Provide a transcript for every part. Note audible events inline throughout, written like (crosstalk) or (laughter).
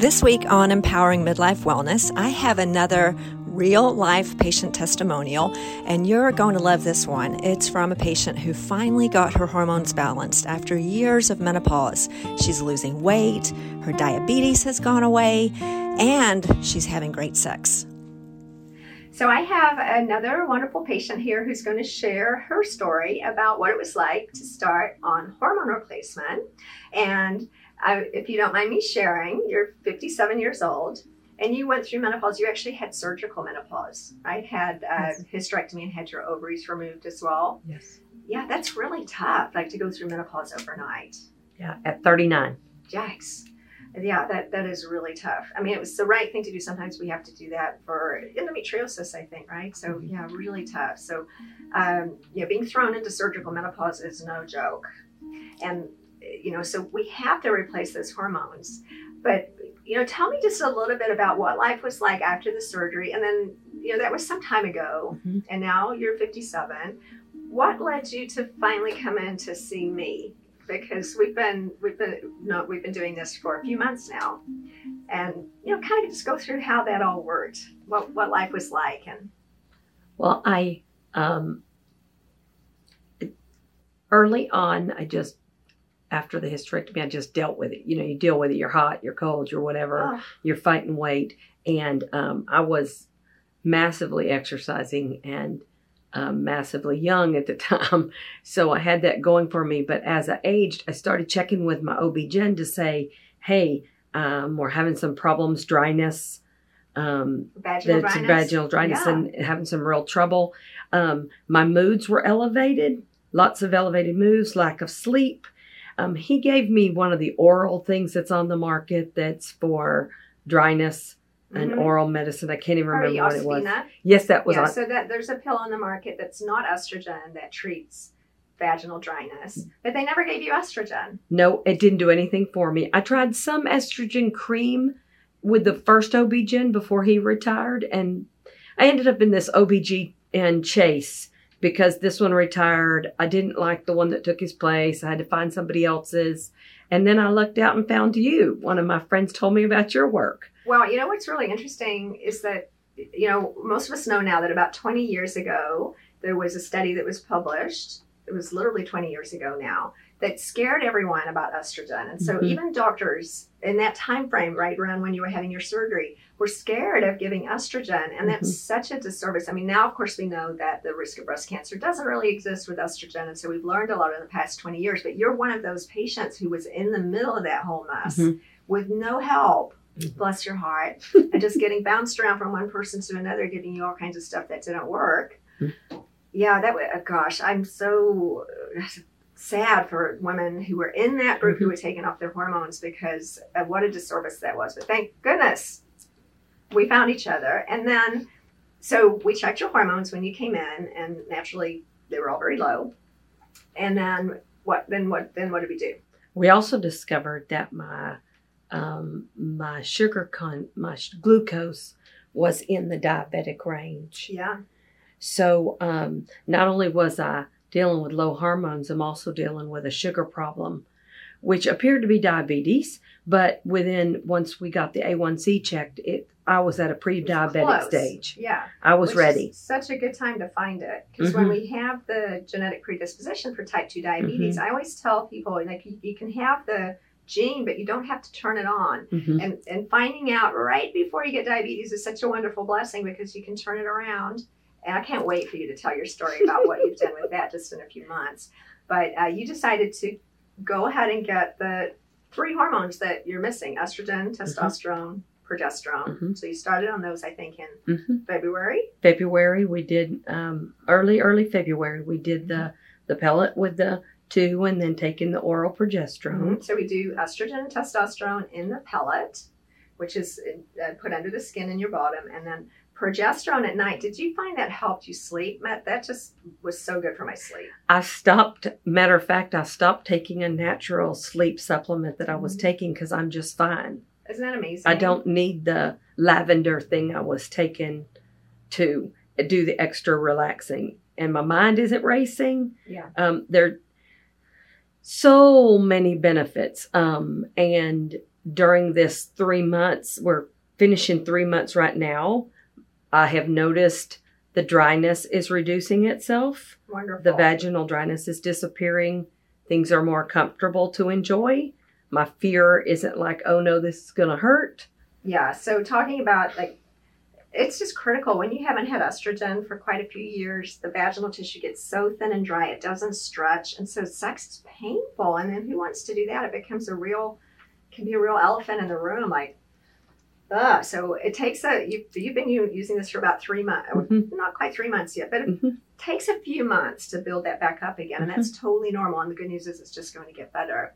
This week on Empowering Midlife Wellness, I have another real life patient testimonial, and you're going to love this one. It's from a patient who finally got her hormones balanced after years of menopause. She's losing weight, her diabetes has gone away, and she's having great sex. So, I have another wonderful patient here who's going to share her story about what it was like to start on hormone replacement. And I, if you don't mind me sharing, you're 57 years old and you went through menopause. You actually had surgical menopause, right? Had uh, yes. hysterectomy and had your ovaries removed as well. Yes. Yeah, that's really tough, like to go through menopause overnight. Yeah, at 39. Yikes. Yeah, that, that is really tough. I mean, it was the right thing to do. Sometimes we have to do that for endometriosis, I think, right? So, mm-hmm. yeah, really tough. So, um, yeah, being thrown into surgical menopause is no joke. And you know, so we have to replace those hormones. But, you know, tell me just a little bit about what life was like after the surgery. And then, you know, that was some time ago, mm-hmm. and now you're 57. What led you to finally come in to see me? Because we've been we've been no we've been doing this for a few months now, and you know, kind of just go through how that all worked, what what life was like, and well, I um, early on, I just after the hysterectomy, I just dealt with it. You know, you deal with it. You're hot, you're cold, you're whatever. Oh. You're fighting weight, and um, I was massively exercising and um, massively young at the (laughs) time, so I had that going for me. But as I aged, I started checking with my OB-GYN to say, "Hey, um, we're having some problems, dryness." Um, vaginal dryness, vaginal dryness yeah. and having some real trouble. Um, my moods were elevated, lots of elevated moods, lack of sleep, um, he gave me one of the oral things that's on the market that's for dryness and mm-hmm. oral medicine. I can't even remember what it was. Yes, that was yeah, on. So that there's a pill on the market that's not estrogen that treats vaginal dryness, but they never gave you estrogen. No, it didn't do anything for me. I tried some estrogen cream with the first OB-GYN before he retired, and I ended up in this OBG and Chase because this one retired. I didn't like the one that took his place. I had to find somebody else's. And then I looked out and found you. One of my friends told me about your work. Well, you know what's really interesting is that, you know, most of us know now that about 20 years ago, there was a study that was published. It was literally 20 years ago now that scared everyone about estrogen. And so mm-hmm. even doctors in that time frame, right around when you were having your surgery, were scared of giving estrogen. And that's mm-hmm. such a disservice. I mean, now of course we know that the risk of breast cancer doesn't really exist with estrogen. And so we've learned a lot in the past 20 years. But you're one of those patients who was in the middle of that whole mess mm-hmm. with no help. Mm-hmm. Bless your heart. (laughs) and just getting bounced around from one person to another, giving you all kinds of stuff that didn't work. Mm-hmm. Yeah, that was, oh gosh, I'm so sad for women who were in that group who mm-hmm. were taking off their hormones because of what a disservice that was. But thank goodness we found each other. And then, so we checked your hormones when you came in, and naturally they were all very low. And then what? Then what? Then what did we do? We also discovered that my um, my sugar con my glucose was in the diabetic range. Yeah. So um, not only was I dealing with low hormones, I'm also dealing with a sugar problem, which appeared to be diabetes. But within once we got the A1C checked, it I was at a pre-diabetic stage. Yeah, I was ready. such a good time to find it because mm-hmm. when we have the genetic predisposition for type two diabetes, mm-hmm. I always tell people like you, you, can have the gene, but you don't have to turn it on. Mm-hmm. And and finding out right before you get diabetes is such a wonderful blessing because you can turn it around and I can't wait for you to tell your story about what you've done with that just in a few months. But uh, you decided to go ahead and get the three hormones that you're missing estrogen, mm-hmm. testosterone, progesterone. Mm-hmm. So you started on those, I think, in mm-hmm. February. February, we did um, early, early February, we did the, the pellet with the two and then taking the oral progesterone. Mm-hmm. So we do estrogen and testosterone in the pellet, which is uh, put under the skin in your bottom, and then progesterone at night. Did you find that helped you sleep? Matt, that just was so good for my sleep. I stopped, matter of fact, I stopped taking a natural sleep supplement that I was mm-hmm. taking because I'm just fine. Isn't that amazing? I don't need the lavender thing I was taking to do the extra relaxing. And my mind isn't racing. Yeah. Um, there so many benefits. Um, and during this three months, we're finishing three months right now. I have noticed the dryness is reducing itself. Wonderful. The vaginal dryness is disappearing. Things are more comfortable to enjoy. My fear isn't like, oh no, this is going to hurt. Yeah. So talking about like, it's just critical when you haven't had estrogen for quite a few years. The vaginal tissue gets so thin and dry, it doesn't stretch, and so sex is painful. And then who wants to do that? It becomes a real, can be a real elephant in the room. Like, ugh. So it takes a. You, you've been using this for about three months, mm-hmm. not quite three months yet, but it mm-hmm. takes a few months to build that back up again, and that's mm-hmm. totally normal. And the good news is, it's just going to get better.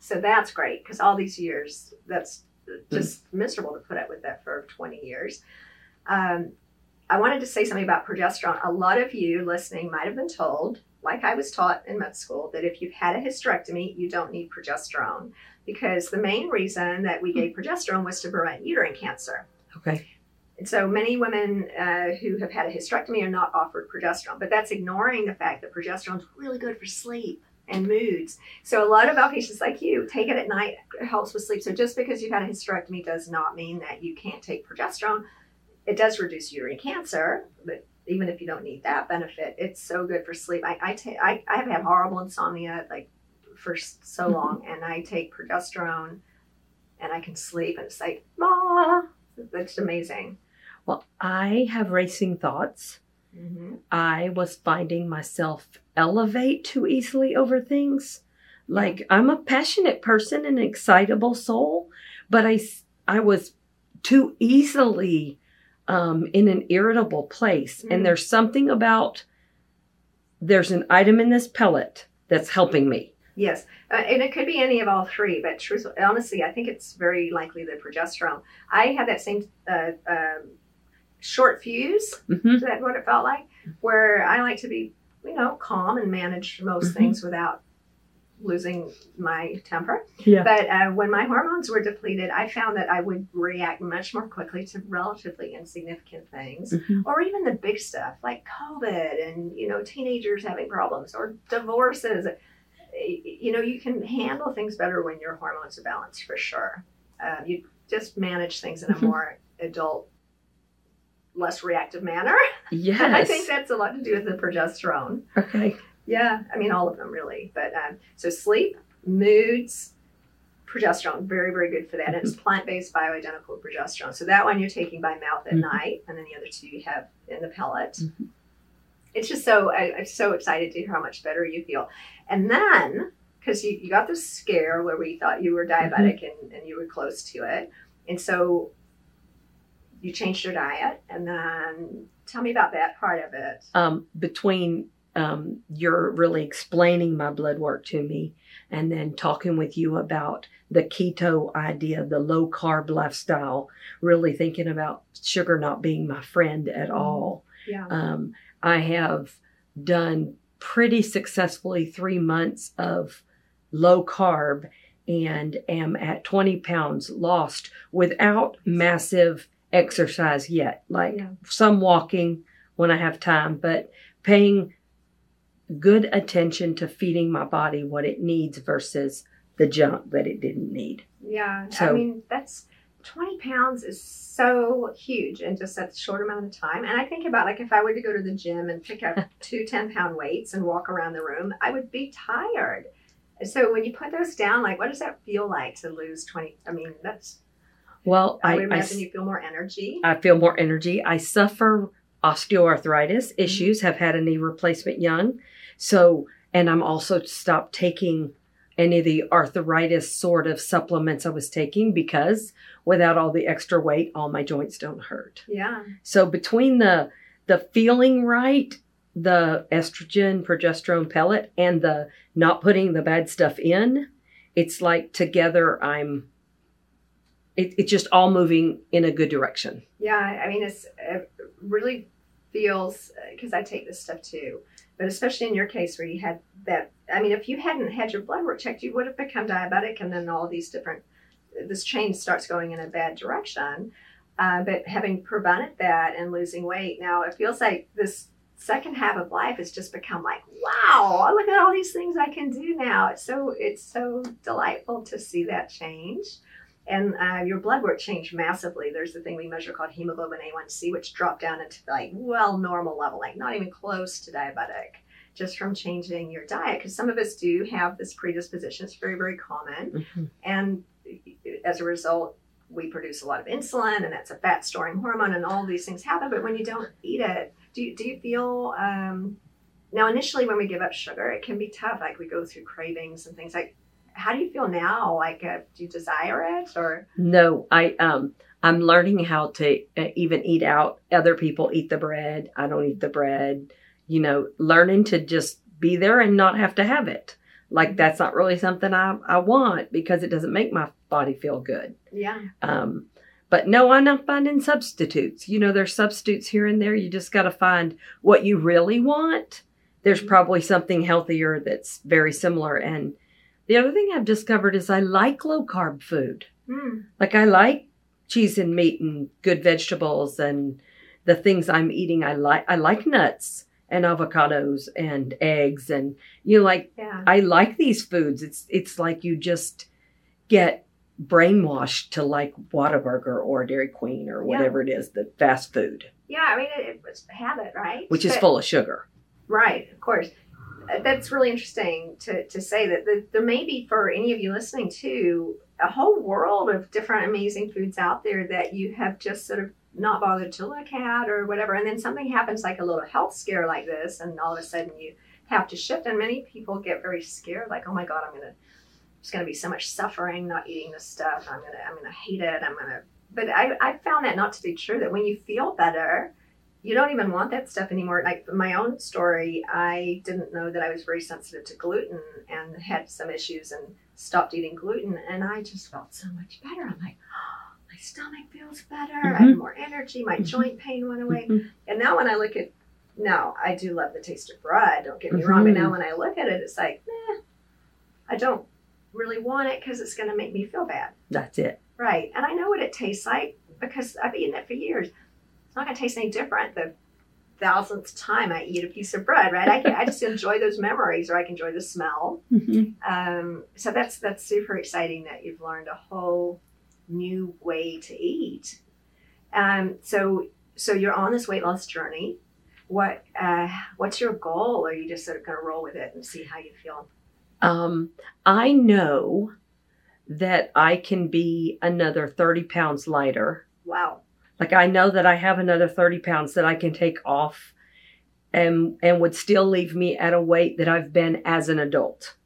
So that's great because all these years, that's just miserable to put up with that for 20 years. Um, I wanted to say something about progesterone. A lot of you listening might have been told, like I was taught in med school, that if you've had a hysterectomy, you don't need progesterone because the main reason that we gave progesterone was to prevent uterine cancer. Okay. And so many women uh, who have had a hysterectomy are not offered progesterone, but that's ignoring the fact that progesterone is really good for sleep and moods. So a lot of outpatients like you take it at night, it helps with sleep. So just because you've had a hysterectomy does not mean that you can't take progesterone. It does reduce uterine cancer, but even if you don't need that benefit, it's so good for sleep. I I, ta- I, I have had horrible insomnia like for so mm-hmm. long, and I take progesterone, and I can sleep, and it's like, ah, that's amazing. Well, I have racing thoughts. Mm-hmm. I was finding myself elevate too easily over things. Like I'm a passionate person, an excitable soul, but I, I was too easily um, in an irritable place. Mm-hmm. And there's something about there's an item in this pellet that's helping me. Yes, uh, and it could be any of all three, but truthfully, honestly, I think it's very likely the progesterone. I had that same uh, um, short fuse. Mm-hmm. Is that what it felt like? Where I like to be, you know, calm and manage most mm-hmm. things without losing my temper. Yeah. But uh, when my hormones were depleted, I found that I would react much more quickly to relatively insignificant things, mm-hmm. or even the big stuff like COVID and you know teenagers having problems or divorces. You know, you can handle things better when your hormones are balanced for sure. Uh, you just manage things in a mm-hmm. (laughs) more adult less reactive manner. Yes. (laughs) I think that's a lot to do with the progesterone. Okay. Yeah, I mean, all of them really. But um, so sleep, moods, progesterone, very, very good for that. And it's mm-hmm. plant based bioidentical progesterone. So that one you're taking by mouth at mm-hmm. night, and then the other two you have in the pellet. Mm-hmm. It's just so, I, am so excited to hear how much better you feel. And then, because you, you got this scare where we thought you were diabetic mm-hmm. and, and you were close to it. And so you changed your diet and then tell me about that part of it um, between um, you're really explaining my blood work to me and then talking with you about the keto idea the low carb lifestyle really thinking about sugar not being my friend at mm-hmm. all yeah. Um, i have done pretty successfully three months of low carb and am at 20 pounds lost without massive exercise yet. Like yeah. some walking when I have time, but paying good attention to feeding my body what it needs versus the junk that it didn't need. Yeah. So, I mean, that's 20 pounds is so huge in just such a short amount of time. And I think about like if I were to go to the gym and pick up (laughs) two 10 pound weights and walk around the room, I would be tired. So when you put those down, like what does that feel like to lose 20? I mean, that's well, I, I imagine I, you feel more energy. I feel more energy. I suffer osteoarthritis mm-hmm. issues, have had a knee replacement young. So, and I'm also stopped taking any of the arthritis sort of supplements I was taking because without all the extra weight, all my joints don't hurt. Yeah. So between the the feeling right, the estrogen, progesterone pellet, and the not putting the bad stuff in, it's like together I'm it, it's just all moving in a good direction. Yeah, I mean, it's it really feels because I take this stuff too, but especially in your case where you had that. I mean, if you hadn't had your blood work checked, you would have become diabetic, and then all these different this chain starts going in a bad direction. Uh, but having prevented that and losing weight, now it feels like this second half of life has just become like, wow, look at all these things I can do now. It's so it's so delightful to see that change. And uh, your blood work changed massively. There's the thing we measure called hemoglobin A1C, which dropped down into like well normal level, like not even close to diabetic, just from changing your diet. Because some of us do have this predisposition; it's very very common, Mm-hmm. and as a result, we produce a lot of insulin, and that's a fat storing hormone, and all these things happen. But when you don't eat it, do you, do you feel um, now initially when we give up sugar, it can be tough. Like we go through cravings and things like. How do you feel now? Like, uh, do you desire it or? No, I um I'm learning how to uh, even eat out. Other people eat the bread. I don't eat the bread. You know, learning to just be there and not have to have it. Like that's not really something I I want because it doesn't make my body feel good. Yeah. Um, but no, I'm not finding substitutes. You know, there's substitutes here and there. You just got to find what you really want. There's probably something healthier that's very similar. And the other thing I've discovered is I like low carb food. Mm. Like I like cheese and meat and good vegetables and the things I'm eating. I like I like nuts and avocados and eggs and you know like Yeah. I like these foods. It's it's like you just get brainwashed to like Whataburger or Dairy Queen or Yeah. whatever it is, the fast food, Yeah. I mean, it, it was a habit, right? which is full of sugar. Right, of course. That's really interesting to, to say that the, there may be for any of you listening to a whole world of different amazing foods out there that you have just sort of not bothered to look at or whatever. And then something happens like a little health scare like this, and all of a sudden you have to shift. And many people get very scared, like, oh my God, I'm gonna there's gonna be so much suffering not eating this stuff. I'm gonna I'm gonna hate it. I'm gonna but I, I found that not to be true, that when you feel better, you don't even want that stuff anymore. Like my own story, I didn't know that I was very sensitive to gluten and had some issues and stopped eating gluten. And I just felt so much better. I'm like, oh, (gasps) my stomach feels better. I have more energy. My Mhm. joint pain went away. Mhm. And now when I look at, now I do love the taste of bread. Don't get me wrong. But now when I look at it, it's like, eh, I don't really want it because it's going to make me feel bad. That's it. Right. And I know what it tastes like because I've eaten it for years. It's not going to taste any different the thousandth time I eat a piece of bread, right? I, can, I just enjoy those memories or I can enjoy the smell. Um, so that's that's super exciting that you've learned a whole new way to eat. Um, so so you're on this weight loss journey. What uh, what's your goal? Or are you just sort of going to roll with it and see how you feel? Um, I know that I can be another 30 pounds lighter. Wow. Like I know that I have another 30 pounds that I can take off and and would still leave me at a weight that I've been as an adult.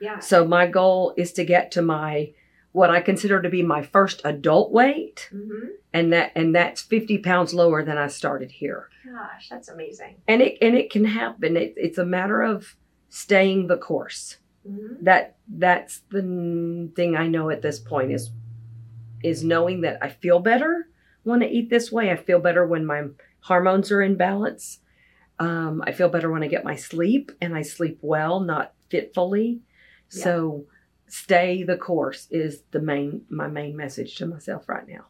Yeah. So my goal is to get to my what I consider to be my first adult weight hmm and that and that's 50 pounds lower than I started here. Gosh, that's amazing. And it and it can happen. It, it's a matter of staying the course. hmm That that's the thing I know at this point is is knowing that I feel better when to eat this way. I feel better when my hormones are in balance. Um, I feel better when I get my sleep and I sleep well, not fitfully. Yeah. So stay the course is the main my main message to myself right now.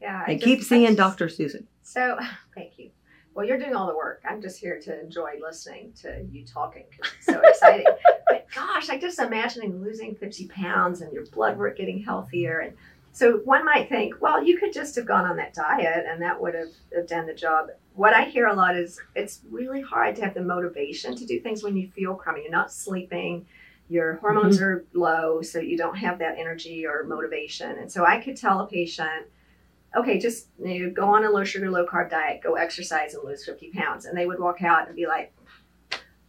Yeah. I And just- keep seeing just- Dr. Susan. So, (laughs) thank you. Well, you're doing all the work. I'm just here to enjoy listening to you talking. it's so (laughs) exciting. but gosh, I just imagining losing 50 pounds and your blood work getting healthier. And so one might think, well, you could just have gone on that diet and that would have, done the job. What I hear a lot is it's really hard to have the motivation to do things when you feel crummy. You're not sleeping. Your hormones are low, so you don't have that energy or motivation. And so I could tell a patient, okay, just you know, go on a low sugar, low carb diet, go exercise and lose 50 pounds. And they would walk out and be like,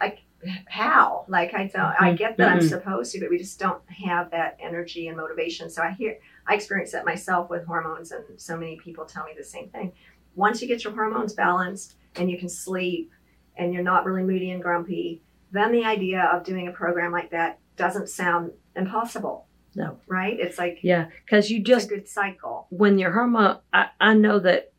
like, how? Like, I don't, I get that I'm Mhm. supposed to, but we just don't have that energy and motivation. So I hear, I experienced that myself with hormones, and so many people tell me the same thing. Once you get your hormones balanced and you can sleep and you're not really moody and grumpy, then the idea of doing a program like that doesn't sound impossible. No. Right? It's like, Yeah, because you it's just a good cycle. when your hormone I, I know that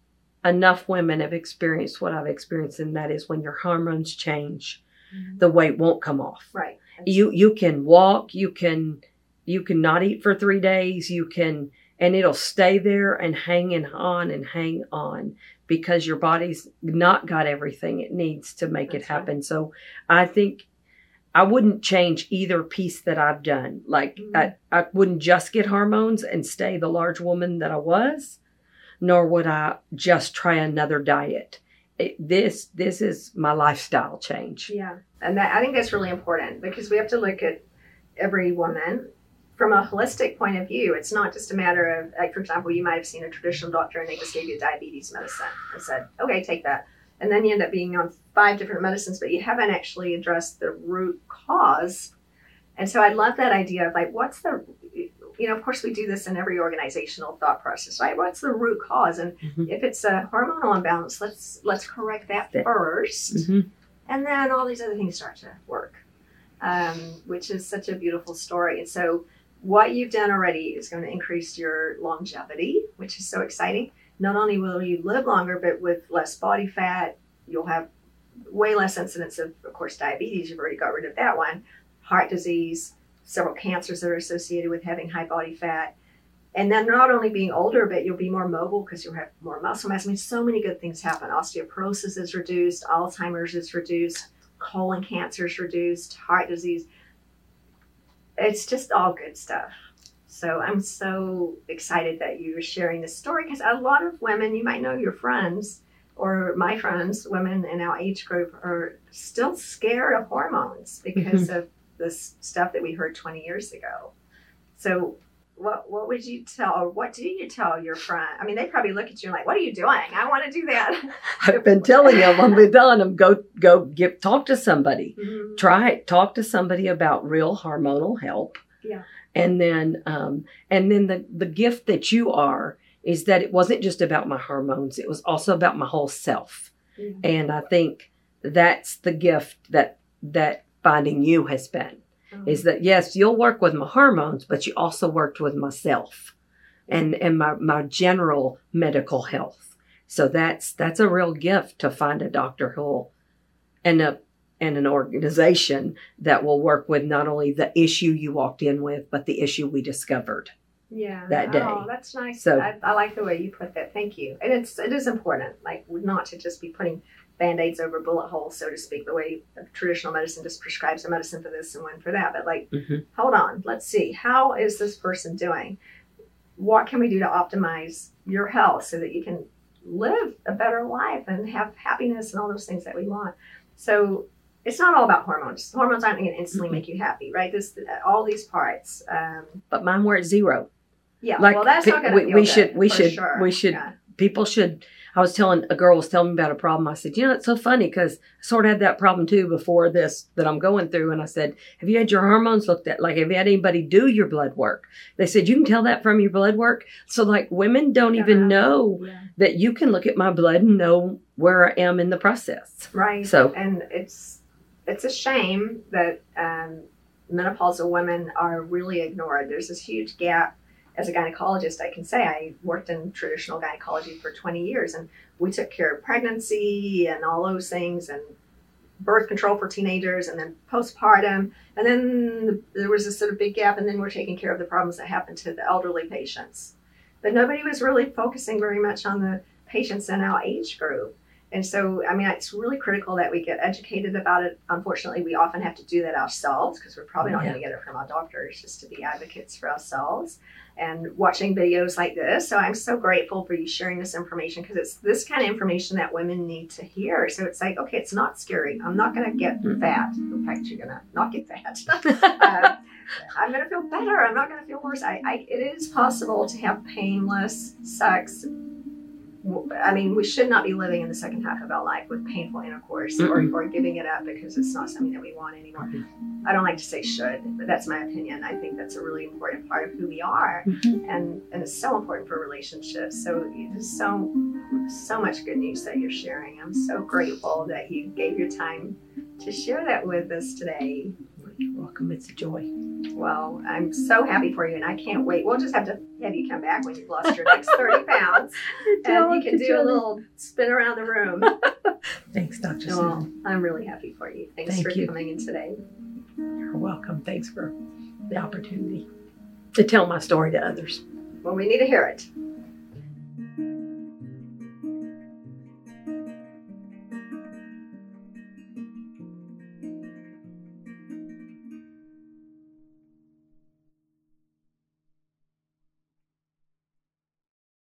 enough women have experienced what I've experienced and that is when your hormones change, mm-hmm. the weight won't come off. Right. You you can walk, you can you can not eat for three days, you can and it'll stay there and hanging on and hang on because your body's not got everything it needs to make it That's right. happen. So I think I wouldn't change either piece that I've done. Like Mm. I, I wouldn't just get hormones and stay the large woman that I was, nor would I just try another diet. It, this this is my lifestyle change. Yeah, and that I think that's really important because we have to look at every woman from a holistic point of view. It's not just a matter of like, for example, you might have seen a traditional doctor and they just gave you diabetes medicine and said, "Okay, take that," and then you end up being on five different medicines, but you haven't actually addressed the root cause. And so I love that idea of like, what's the you know, of course, we do this in every organizational thought process, right? What's the root cause? And Mhm. if it's a hormonal imbalance, let's let's correct that That- 1st Mhm. and then all these other things start to work, um, which is such a beautiful story. And so, what you've done already is going to increase your longevity, which is so exciting. Not only will you live longer, but with less body fat, you'll have way less incidence of, of course, diabetes. You've already got rid of that one, heart disease, several cancers that are associated with having high body fat. And then not only being older, but you'll be more mobile because you'll have more muscle mass. I mean, so many good things happen. Osteoporosis is reduced, Alzheimer's is reduced, colon cancer is reduced, heart disease. It's just all good stuff. So I'm so excited that you're sharing this story because a lot of women, you might know your friends or my friends, women in our age group, are still scared of hormones because mm-hmm. of this stuff that we heard 20 years ago. So what what would you tell or what do you tell your friend? I mean, they probably look at you like, "What are you doing? I want to do that." (laughs) I've been telling them, I've been telling them, go go get talk to somebody. Mhm. Try it. Talk to somebody about real hormonal help. Yeah. And then um and then the the gift that you are is that it wasn't just about my hormones, it was also about my whole self. Yeah. And I think that's the gift that that finding you has been. Is that yes, you'll work with my hormones, but you also worked with myself and and my, my general medical health. So that's that's a real gift to find a doctor who'll and a and an organization that will work with not only the issue you walked in with, but the issue we discovered. yeah that day. Oh, that's nice. So- I, I like the way you put that. Thank you. And it's it is important, like not to just be putting band-aids over bullet holes, so to speak, the way traditional medicine just prescribes a medicine for this and one for that. But like, Mhm. hold on, let's see, how is this person doing? What can we do to optimize your health so that you can live a better life and have happiness and all those things that we want? So it's not all about hormones. Hormones aren't going to instantly Mhm. make you happy, right? This all these parts. Um, But mine were at zero. yeah, Like well, that's not going to we- we good, should- we should- sure. we should- Yeah. People should I was telling a girl was telling me about a problem. I said, you know, it's so funny because I sort of had that problem too before this that I'm going through. And I said, have you had your hormones looked at? Like, have you had anybody do your blood work? They said, you can tell that from your blood work. So like women don't even know Yeah. that you can look at my blood and know where I am in the process. Right. So- and it's it's a shame that um, menopausal women are really ignored. There's this huge gap. As a gynecologist, I can say I worked in traditional gynecology for 20 years, and we took care of pregnancy and all those things, and birth control for teenagers, and then postpartum, and then there was this sort of big gap, and then we're taking care of the problems that happened to the elderly patients. But nobody was really focusing very much on the patients in our age group. And so, I mean, it's really critical that we get educated about it. Unfortunately, we often have to do that ourselves because we're probably not Yeah. going to get it from our doctors, just to be advocates for ourselves and watching videos like this. So I'm so grateful for you sharing this information because it's this kind of information that women need to hear. So it's like, okay, it's not scary. I'm not going to get Mhm. fat. In fact, you're going to not get fat. uh, (laughs) I'm going to feel better. I'm not going to feel worse. I, I, it is possible to have painless sex I mean, we should not be living in the second half of our life with painful intercourse or, or giving it up because it's not something that we want anymore. I don't like to say should, but that's my opinion. I think that's a really important part of who we are, Mhm. and and it's so important for relationships. So there's so so much good news that you're sharing. I'm so grateful that you gave your time to share that with us today. You're welcome. It's a joy. Well, I'm so happy for you, and I can't wait. We'll just have to have you come back when you've lost your next 30 (laughs) pounds, and you can do a little spin around the room. (laughs) Thanks, Dr. Well, Susan. I'm really happy for you. Thanks Thank for you. coming in today. You're welcome. Thanks for the opportunity to tell my story to others. Well, we need to hear it.